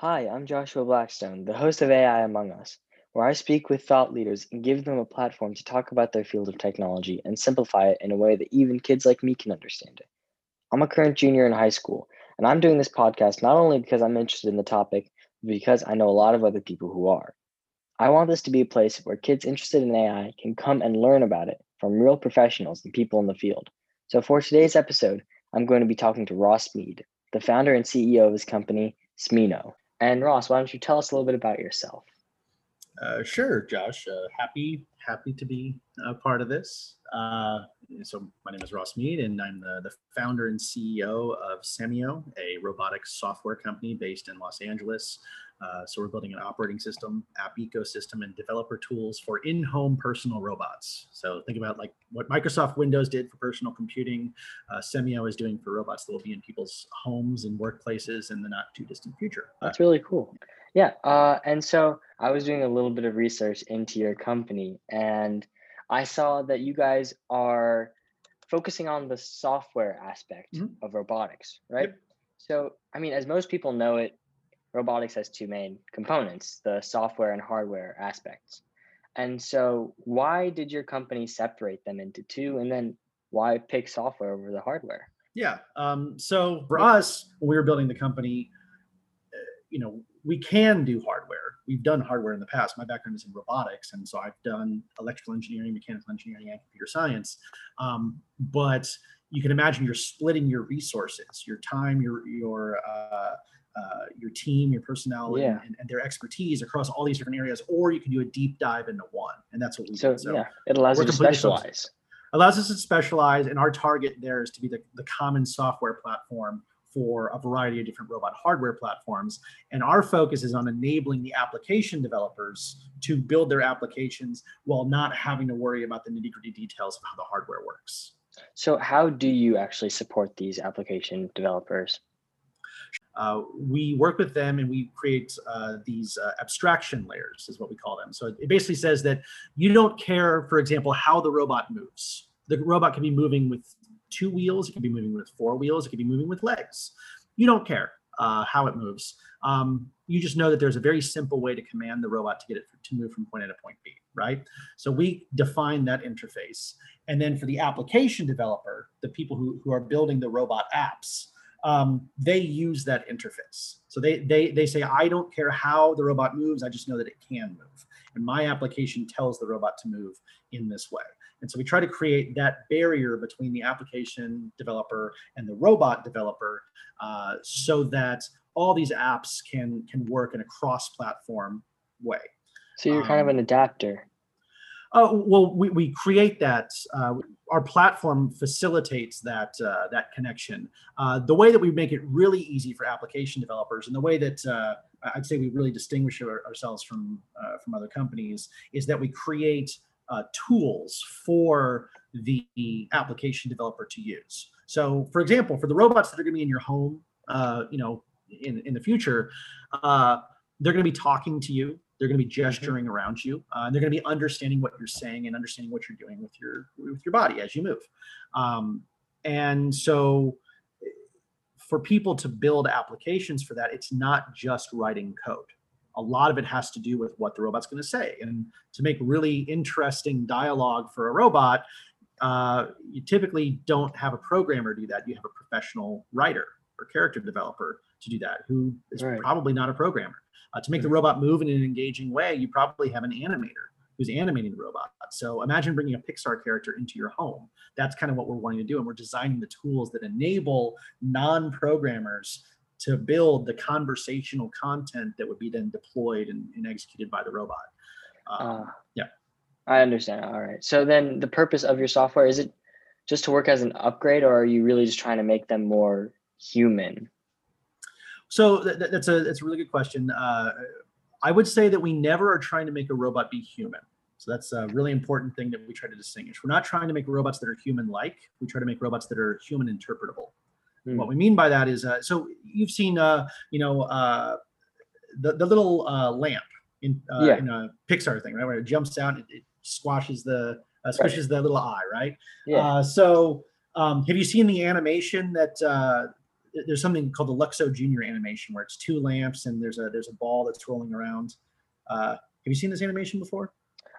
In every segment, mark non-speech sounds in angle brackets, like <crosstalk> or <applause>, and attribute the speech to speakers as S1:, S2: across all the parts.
S1: Hi, I'm Joshua Blackstone, the host of AI Among Us, where I speak with thought leaders and give them a platform to talk about their field of technology and simplify it in a way that even kids like me can understand it. I'm a current junior in high school, and I'm doing this podcast not only because I'm interested in the topic, but because I know a lot of other people who are. I want this to be a place where kids interested in AI can come and learn about it from real professionals and people in the field. So for today's episode, I'm going to be talking to Ross Mead, the founder and CEO of his company, Semio. And Ross, why don't you tell us a little bit about yourself?
S2: Uh, sure, Josh. Uh, happy happy to be a part of this. Uh, so my name is Ross Mead, and I'm the, the founder and CEO of Semio, a robotics software company based in Los Angeles. Uh, so we're building an operating system, app ecosystem, and developer tools for in-home personal robots. So think about like what Microsoft Windows did for personal computing, uh, Semio is doing for robots that will be in people's homes and workplaces in the not too distant future.
S1: That's really cool. Yeah, uh, and so I was doing a little bit of research into your company, and I saw that you guys are focusing on the software aspect mm-hmm. of robotics, right? Yep. So, I mean, as most people know it, robotics has two main components the software and hardware aspects. And so, why did your company separate them into two? And then, why pick software over the hardware?
S2: Yeah. Um, so, for us, when we were building the company, uh, you know, we can do hardware. We've done hardware in the past. My background is in robotics, and so I've done electrical engineering, mechanical engineering, and computer science. Um, but you can imagine you're splitting your resources, your time, your your uh, uh, your team, your personnel, yeah. and, and, their expertise across all these different areas, or you can do a deep dive into one, and that's what we
S1: so,
S2: do.
S1: So yeah, it allows you to specialize.
S2: Allows us to specialize, and our target there is to be the, the common software platform for a variety of different robot hardware platforms. And our focus is on enabling the application developers to build their applications while not having to worry about the nitty gritty details of how the hardware works.
S1: So, how do you actually support these application developers?
S2: Uh, we work with them and we create uh, these uh, abstraction layers, is what we call them. So it basically says that you don't care, for example, how the robot moves. The robot can be moving with two wheels, it can be moving with four wheels, it can be moving with legs. You don't care uh, how it moves. Um, you just know that there's a very simple way to command the robot to get it to move from point A to point B, right? So we define that interface. And then for the application developer, the people who, who are building the robot apps, um, they use that interface. So they, they, they say, I don't care how the robot moves, I just know that it can move. And my application tells the robot to move in this way. And so we try to create that barrier between the application developer and the robot developer uh, so that all these apps can can work in a cross-platform way.
S1: So you're kind um, of an adapter.
S2: Oh well, we, we create that. Uh, our platform facilitates that uh, that connection. Uh, the way that we make it really easy for application developers, and the way that uh, I'd say we really distinguish our, ourselves from uh, from other companies, is that we create uh, tools for the application developer to use. So, for example, for the robots that are going to be in your home, uh, you know, in in the future, uh, they're going to be talking to you. They're going to be gesturing around you, uh, and they're going to be understanding what you're saying and understanding what you're doing with your with your body as you move. Um, and so, for people to build applications for that, it's not just writing code a lot of it has to do with what the robot's going to say. And to make really interesting dialogue for a robot, uh, you typically don't have a programmer do that. You have a professional writer or character developer to do that, who is right. probably not a programmer. Uh, to make the robot move in an engaging way, you probably have an animator who's animating the robot. So imagine bringing a Pixar character into your home. That's kind of what we're wanting to do. And we're designing the tools that enable non programmers to build the conversational content that would be then deployed and, and executed by the robot. Um, uh, yeah.
S1: I understand. All right. So then the purpose of your software is it just to work as an upgrade or are you really just trying to make them more human?
S2: So that, that's a that's a really good question. Uh, I would say that we never are trying to make a robot be human. So that's a really important thing that we try to distinguish. We're not trying to make robots that are human-like. We try to make robots that are human interpretable. Mm. What we mean by that is, uh, so you've seen, uh, you know, uh, the the little uh, lamp in uh, yeah. in a Pixar thing, right, where it jumps out, it, it squashes the uh, squishes right. the little eye, right? Yeah. Uh, so, um, have you seen the animation that uh, there's something called the Luxo Junior animation where it's two lamps and there's a there's a ball that's rolling around. Uh, have you seen this animation before?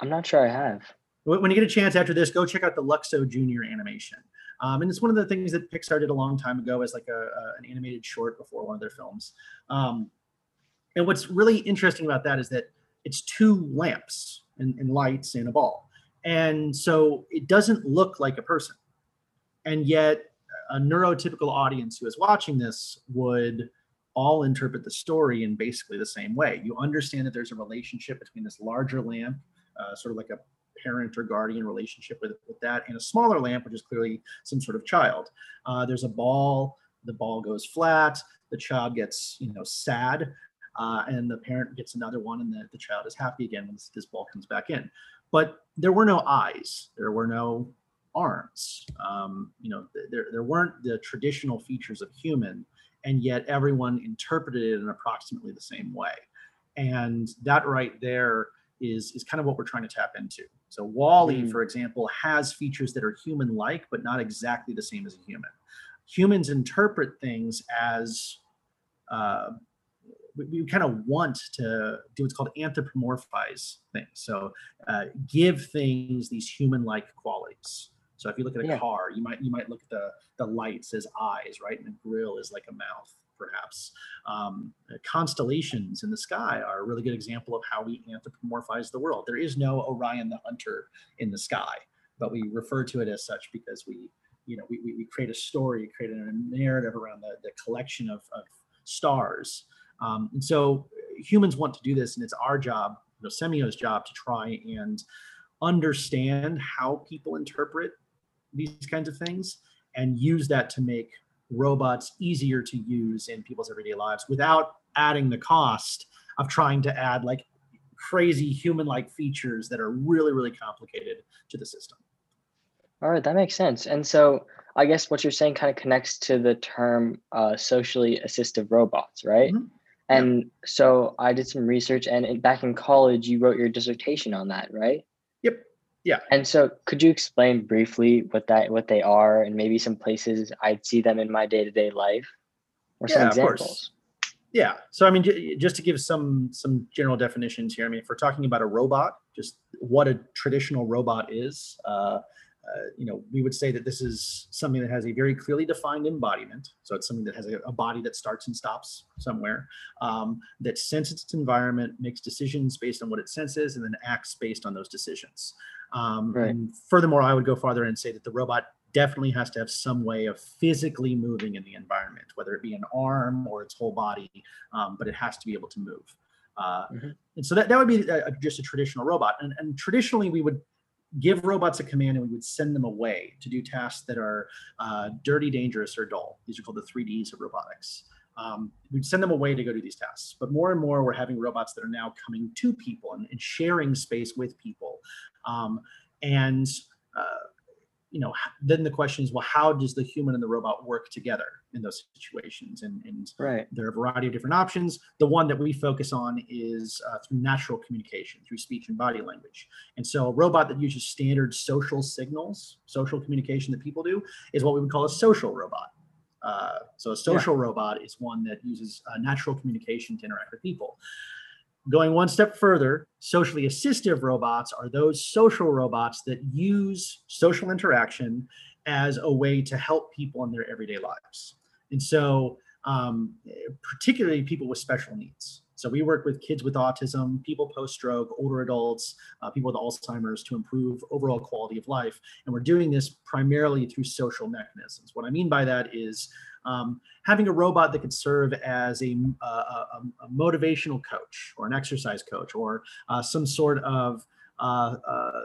S1: I'm not sure I have.
S2: When you get a chance after this, go check out the Luxo Junior animation. Um, and it's one of the things that Pixar did a long time ago as like a, a an animated short before one of their films. Um, and what's really interesting about that is that it's two lamps and, and lights and a ball. And so it doesn't look like a person. And yet a neurotypical audience who is watching this would all interpret the story in basically the same way. You understand that there's a relationship between this larger lamp, uh, sort of like a parent or guardian relationship with, with that, and a smaller lamp, which is clearly some sort of child. Uh, there's a ball, the ball goes flat, the child gets, you know, sad, uh, and the parent gets another one, and the, the child is happy again when this, this ball comes back in. But there were no eyes, there were no arms. Um, you know, there, there weren't the traditional features of human, and yet everyone interpreted it in approximately the same way. And that right there is, is kind of what we're trying to tap into. So WALL-E, mm. for example, has features that are human-like, but not exactly the same as a human. Humans interpret things as uh, we, we kind of want to do what's called anthropomorphize things. So uh, give things these human-like qualities. So if you look at a yeah. car, you might you might look at the the lights as eyes, right, and the grill is like a mouth, perhaps. Um, constellations in the sky are a really good example of how we anthropomorphize the world. There is no Orion the Hunter in the sky, but we refer to it as such because we you know we, we create a story, create a narrative around the, the collection of, of stars. Um, and so humans want to do this, and it's our job, you know, Semio's job, to try and understand how people interpret these kinds of things and use that to make robots easier to use in people's everyday lives without adding the cost of trying to add like crazy human like features that are really really complicated to the system
S1: all right that makes sense and so i guess what you're saying kind of connects to the term uh, socially assistive robots right mm-hmm. and yeah. so i did some research and back in college you wrote your dissertation on that right
S2: yeah.
S1: And so could you explain briefly what that what they are and maybe some places I'd see them in my day-to-day life or some yeah, examples?
S2: Yeah. So I mean just to give some some general definitions here. I mean if we're talking about a robot, just what a traditional robot is, uh, uh, you know, we would say that this is something that has a very clearly defined embodiment. So it's something that has a, a body that starts and stops somewhere, um, that senses its environment, makes decisions based on what it senses, and then acts based on those decisions. Um, right. And furthermore, I would go farther and say that the robot definitely has to have some way of physically moving in the environment, whether it be an arm or its whole body, um, but it has to be able to move. Uh, mm-hmm. And so that, that would be a, just a traditional robot. And, and traditionally, we would give robots a command and we would send them away to do tasks that are uh, dirty, dangerous, or dull. These are called the three Ds of robotics um, we'd send them away to go do these tasks. But more and more, we're having robots that are now coming to people and, and sharing space with people. Um, and uh, you know, then the question is, well, how does the human and the robot work together in those situations? And, and
S1: right.
S2: there are a variety of different options. The one that we focus on is uh, through natural communication, through speech and body language. And so, a robot that uses standard social signals, social communication that people do, is what we would call a social robot. Uh, so a social yeah. robot is one that uses uh, natural communication to interact with people. Going one step further, socially assistive robots are those social robots that use social interaction as a way to help people in their everyday lives. And so, um, particularly people with special needs. So we work with kids with autism, people post-stroke, older adults, uh, people with Alzheimer's to improve overall quality of life. And we're doing this primarily through social mechanisms. What I mean by that is um, having a robot that could serve as a, a, a, a motivational coach or an exercise coach or uh, some sort of uh, uh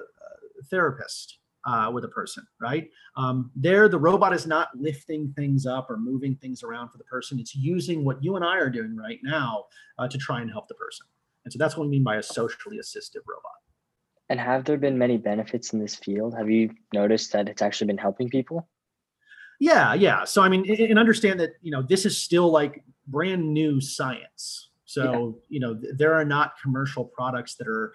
S2: therapist uh, with a person, right? Um, there, the robot is not lifting things up or moving things around for the person. It's using what you and I are doing right now uh, to try and help the person. And so that's what we mean by a socially assistive robot.
S1: And have there been many benefits in this field? Have you noticed that it's actually been helping people?
S2: Yeah, yeah. So I mean, and understand that you know this is still like brand new science. So yeah. you know, there are not commercial products that are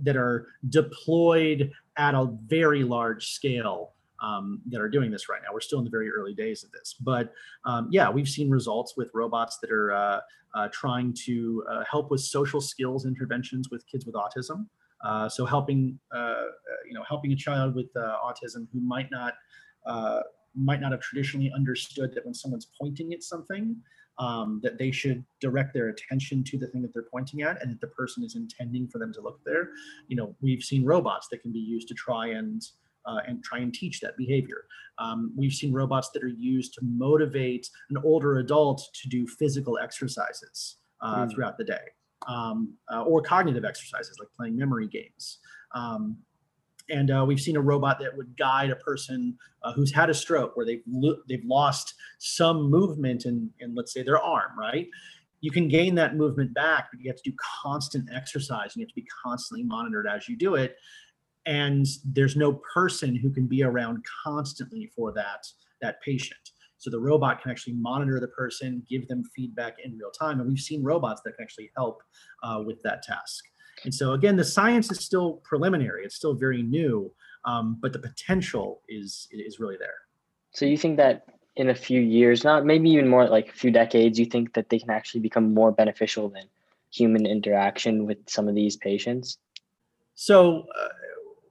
S2: that are deployed at a very large scale um, that are doing this right now. We're still in the very early days of this, but um, yeah, we've seen results with robots that are uh, uh, trying to uh, help with social skills interventions with kids with autism. Uh, so helping, uh, you know, helping a child with autism who might not might not have traditionally understood that when someone's pointing at something, um, that they should direct their attention to the thing that they're pointing at and that the person is intending for them to look there. You know, we've seen robots that can be used to try and uh, and try and teach that behavior. Um, we've seen robots that are used to motivate an older adult to do physical exercises uh, mm. throughout the day um, uh, or cognitive exercises like playing memory games. Um, and uh, we've seen a robot that would guide a person uh, who's had a stroke where they've lo- they've lost some movement in, in let's say their arm, right? You can gain that movement back, but you have to do constant exercise and you have to be constantly monitored as you do it. And there's no person who can be around constantly for that that patient. So the robot can actually monitor the person give them feedback in real time. And we've seen robots that can actually help uh, with that task and so again the science is still preliminary it's still very new um, but the potential is is really there
S1: so you think that in a few years not maybe even more like a few decades you think that they can actually become more beneficial than human interaction with some of these patients
S2: so uh,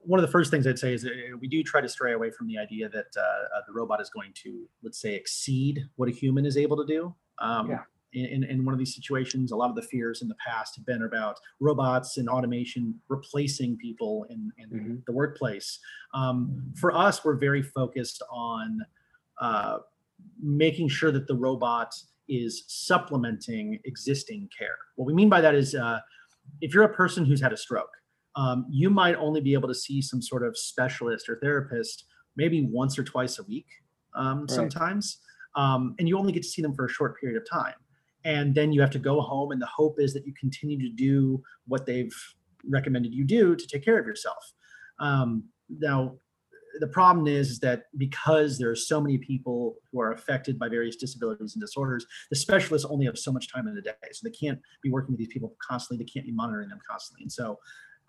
S2: one of the first things I'd say is we do try to stray away from the idea that uh, uh, the robot is going to, let's say, exceed what a human is able to do. Um, yeah. In, in one of these situations, a lot of the fears in the past have been about robots and automation replacing people in, in mm-hmm. the workplace. Um, for us, we're very focused on uh, making sure that the robot is supplementing existing care. What we mean by that is uh, if you're a person who's had a stroke, um, you might only be able to see some sort of specialist or therapist maybe once or twice a week um, right. sometimes um, and you only get to see them for a short period of time and then you have to go home and the hope is that you continue to do what they've recommended you do to take care of yourself um, now the problem is, is that because there are so many people who are affected by various disabilities and disorders, the specialists only have so much time in the day. So they can't be working with these people constantly. They can't be monitoring them constantly. And so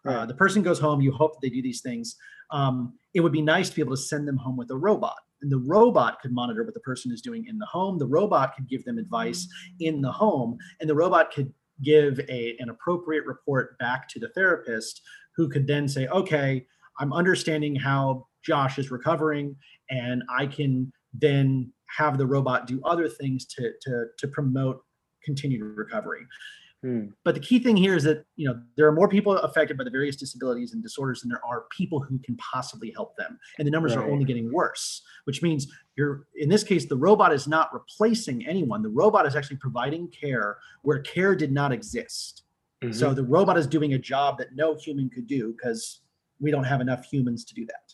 S2: uh, the person goes home. You hope that they do these things. Um, it would be nice to be able to send them home with a robot, and the robot could monitor what the person is doing in the home. The robot could give them advice in the home, and the robot could give a an appropriate report back to the therapist, who could then say, "Okay, I'm understanding how Josh is recovering, and I can then have the robot do other things to to to promote continued recovery." Hmm. But the key thing here is that you know there are more people affected by the various disabilities and disorders than there are people who can possibly help them, and the numbers right. are only getting worse. Which means you're in this case the robot is not replacing anyone. The robot is actually providing care where care did not exist. Mm-hmm. So the robot is doing a job that no human could do because we don't have enough humans to do that.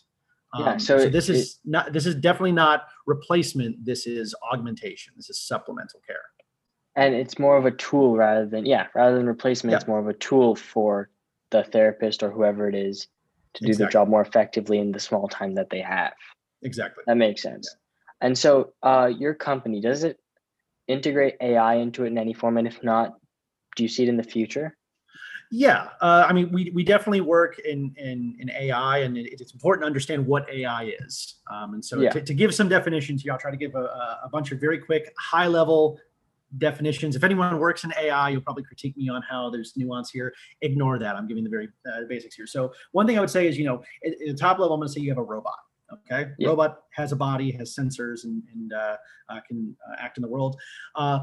S2: Yeah, um, so, so this it, is it, not this is definitely not replacement. This is augmentation. This is supplemental care
S1: and it's more of a tool rather than yeah rather than replacement yeah. it's more of a tool for the therapist or whoever it is to do exactly. the job more effectively in the small time that they have
S2: exactly
S1: that makes sense yeah. and so uh, your company does it integrate ai into it in any form and if not do you see it in the future
S2: yeah, uh, I mean, we, we definitely work in, in, in AI, and it, it's important to understand what AI is. Um, and so, yeah. to, to, give some definitions here, I'll try to give a, a bunch of very quick, high level definitions. If anyone works in AI, you'll probably critique me on how there's nuance here. Ignore that. I'm giving the very uh, basics here. So one thing I would say is, you know, at, at the top level, I'm going to say you have a robot. Okay, yep. robot has a body, has sensors, and, and uh, uh, can uh, act in the world. Uh,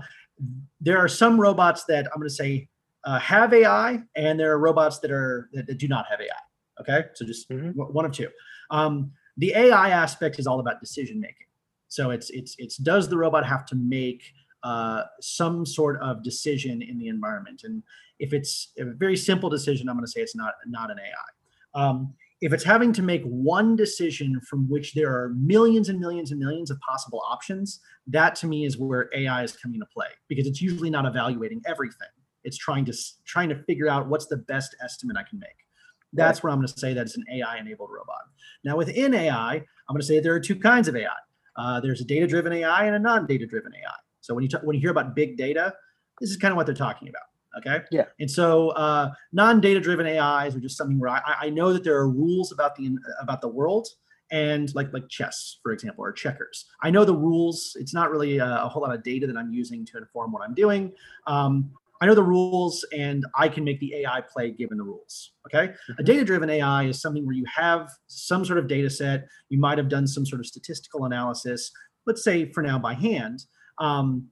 S2: there are some robots that I'm going to say uh, have AI, and there are robots that are that, that do not have AI. Okay, so just mm-hmm. one of two. Um, the AI aspect is all about decision making. So it's it's it's does the robot have to make uh, some sort of decision in the environment. And if it's a very simple decision, I'm going to say it's not not an AI. Um, if it's having to make one decision from which there are millions and millions and millions of possible options, that to me is where AI is coming to play because it's usually not evaluating everything. It's trying to trying to figure out what's the best estimate I can make. That's where I'm going to say that it's an AI enabled robot. Now, within AI, I'm going to say there are two kinds of AI. Uh, there's a data driven AI and a non data driven AI. So when you t- when you hear about big data, this is kind of what they're talking about. Okay.
S1: Yeah.
S2: And so uh, non-data driven AIs are just something where I, I know that there are rules about the about the world, and like like chess for example or checkers i know the rules it's not really a, a whole lot of data that i'm using to inform what i'm doing um, i know the rules and i can make the ai play given the rules okay mm-hmm. a data driven ai is something where you have some sort of data set you might have done some sort of statistical analysis let's say for now by hand um,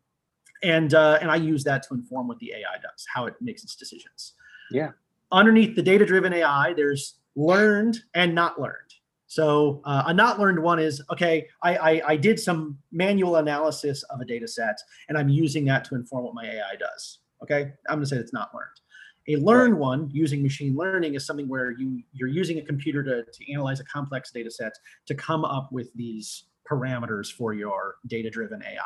S2: and uh, and i use that to inform what the ai does how it makes its decisions
S1: yeah
S2: underneath the data driven ai there's learned and not learned so uh, a not learned one is okay. I, I, I did some manual analysis of a data set, and I'm using that to inform what my AI does. Okay, I'm going to say it's not learned. A learned right. one using machine learning is something where you you're using a computer to, to analyze a complex data set to come up with these parameters for your data driven AI.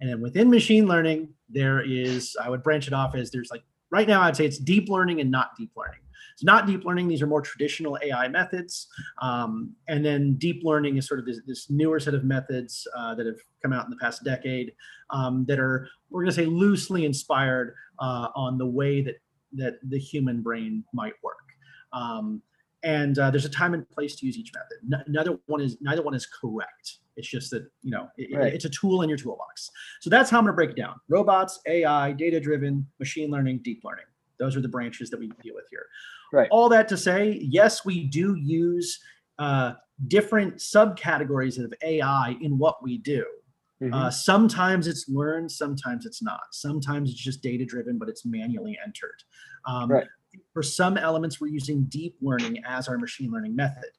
S2: And then within machine learning, there is I would branch it off as there's like right now I'd say it's deep learning and not deep learning. It's not deep learning. These are more traditional AI methods. Um, and then deep learning is sort of this, this newer set of methods uh, that have come out in the past decade um, that are, we're going to say, loosely inspired uh, on the way that, that the human brain might work. Um, and uh, there's a time and place to use each method. Neither one is neither one is correct. It's just that you know it, right. it's a tool in your toolbox. So that's how I'm going to break it down: robots, AI, data-driven, machine learning, deep learning. Those are the branches that we deal with here.
S1: Right.
S2: All that to say, yes, we do use uh, different subcategories of AI in what we do. Mm-hmm. Uh, sometimes it's learned, sometimes it's not. Sometimes it's just data driven, but it's manually entered. Um, right. For some elements, we're using deep learning as our machine learning method.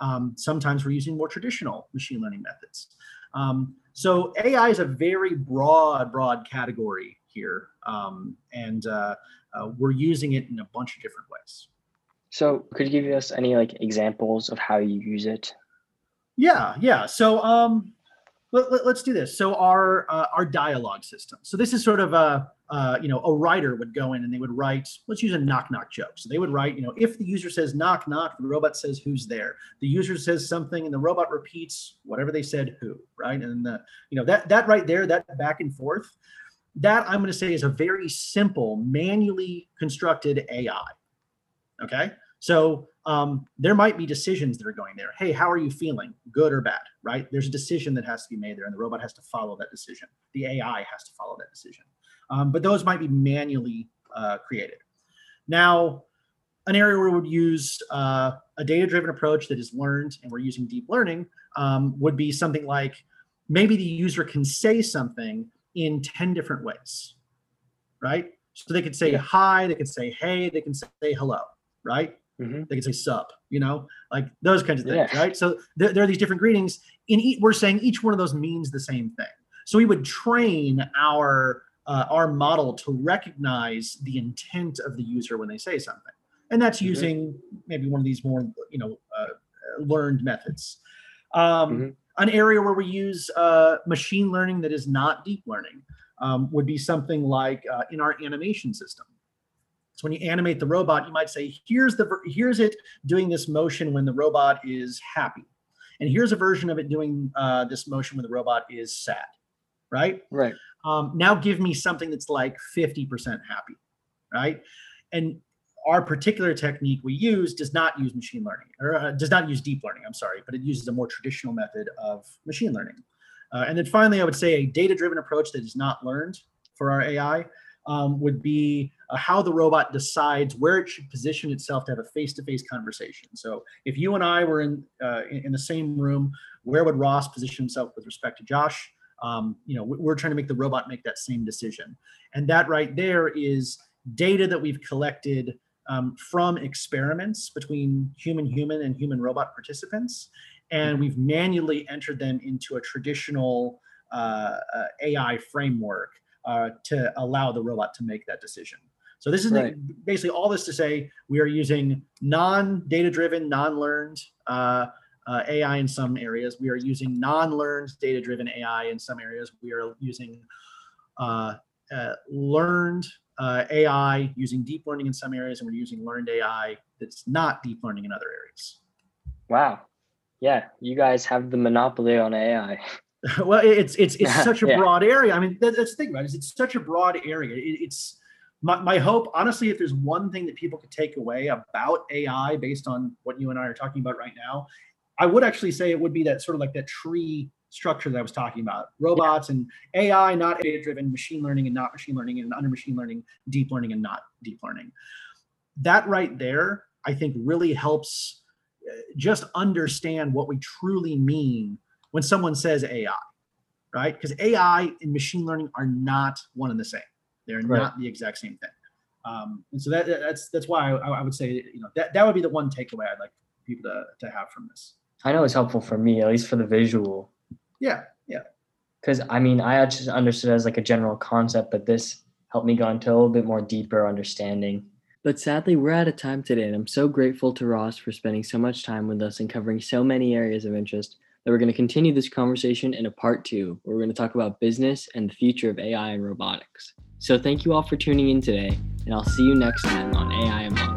S2: Um, sometimes we're using more traditional machine learning methods. Um, so AI is a very broad, broad category here, um, and uh, uh, we're using it in a bunch of different ways.
S1: So could you give us any like examples of how you use it?
S2: Yeah, yeah. So um, let, us let, do this. So our uh, our dialogue system. So this is sort of a uh, you know a writer would go in and they would write. Let's use a knock knock joke. So they would write you know if the user says knock knock, the robot says who's there. The user says something and the robot repeats whatever they said who right. And the you know that that right there that back and forth. That I'm going to say is a very simple manually constructed AI Okay. So um, there might be decisions that are going there. Hey, how are you feeling? Good or bad? Right? There's a decision that has to be made there, and the robot has to follow that decision. The AI has to follow that decision. Um, but those might be manually uh, created. Now, an area where we would use uh, a data-driven approach that is learned, and we're using deep learning, um, would be something like maybe the user can say something in 10 different ways, right? So they could say hi, they could say hey, they can say hello right? Mm-hmm. They can say sup, you know, like those kinds of things, yeah. right? So there, there, are these different greetings. In each, we're saying each one of those means the same thing. So we would train our uh, our model to recognize the intent of the user when they say something, and that's mm-hmm. using maybe one of these more you know uh, learned methods. Um, mm-hmm. An area where we use uh, machine learning that is not deep learning um, would be something like uh, in our animation system. So when you animate the robot, you might say, here's the here's it doing this motion when the robot is happy, and here's a version of it doing uh, this motion when the robot is sad, right?
S1: Right.
S2: Um, now give me something that's like 50% happy, right? And our particular technique we use does not use machine learning or uh, does not use deep learning. I'm sorry, but it uses a more traditional method of machine learning. Uh, and then finally, I would say a data-driven approach that is not learned for our AI um, would be uh, how the robot decides where it should position itself to have a face-to-face conversation. So if you and I were in, uh, in, the same room, where would Ross position himself with respect to Josh? Um, you know, we're trying to make the robot make that same decision, and that right there is data that we've collected um, from experiments between human-human and human-robot participants, and we've manually entered them into a traditional uh, uh AI framework uh, to allow the robot to make that decision. So this is right. basically all this to say we are using non-data driven, non-learned uh, uh, AI in some areas. We are using non-learned data driven AI in some areas. We are using uh, uh learned uh, AI using deep learning in some areas, and we're using learned AI that's not deep learning in other areas.
S1: Wow. Yeah, you guys have the monopoly on AI. <laughs>
S2: well, it's it's it's <laughs> such a yeah. broad area. I mean, that's the thing, right? Is it's such a broad area. It, it's my, my hope, honestly, if there's one thing that people could take away about AI based on what you and I are talking about right now, I would actually say it would be that sort of like that tree structure that I was talking about. Robots and AI, not data driven, machine learning and not machine learning, and under machine learning, deep learning and not deep learning. That right there, I think really helps uh, just understand what we truly mean when someone says AI, right? Because AI and machine learning are not one and the same. They're right. not the exact same thing. Um, and so that, that's that's why I, I, would say you know that that would be the one takeaway I'd like people to, to have from this.
S3: I know it's helpful for me, at least for the visual.
S2: Yeah, yeah.
S3: Because I mean, I just understood as like a general concept, but this helped me go into a little bit more deeper understanding.
S1: But sadly, we're out of time today, and I'm so grateful to Ross for spending so much time with us and covering so many areas of interest that we're going to continue this conversation in a part two, where we're going to talk about business and the future of AI and robotics. So thank you all for tuning in today, and I'll see you next time on AI Among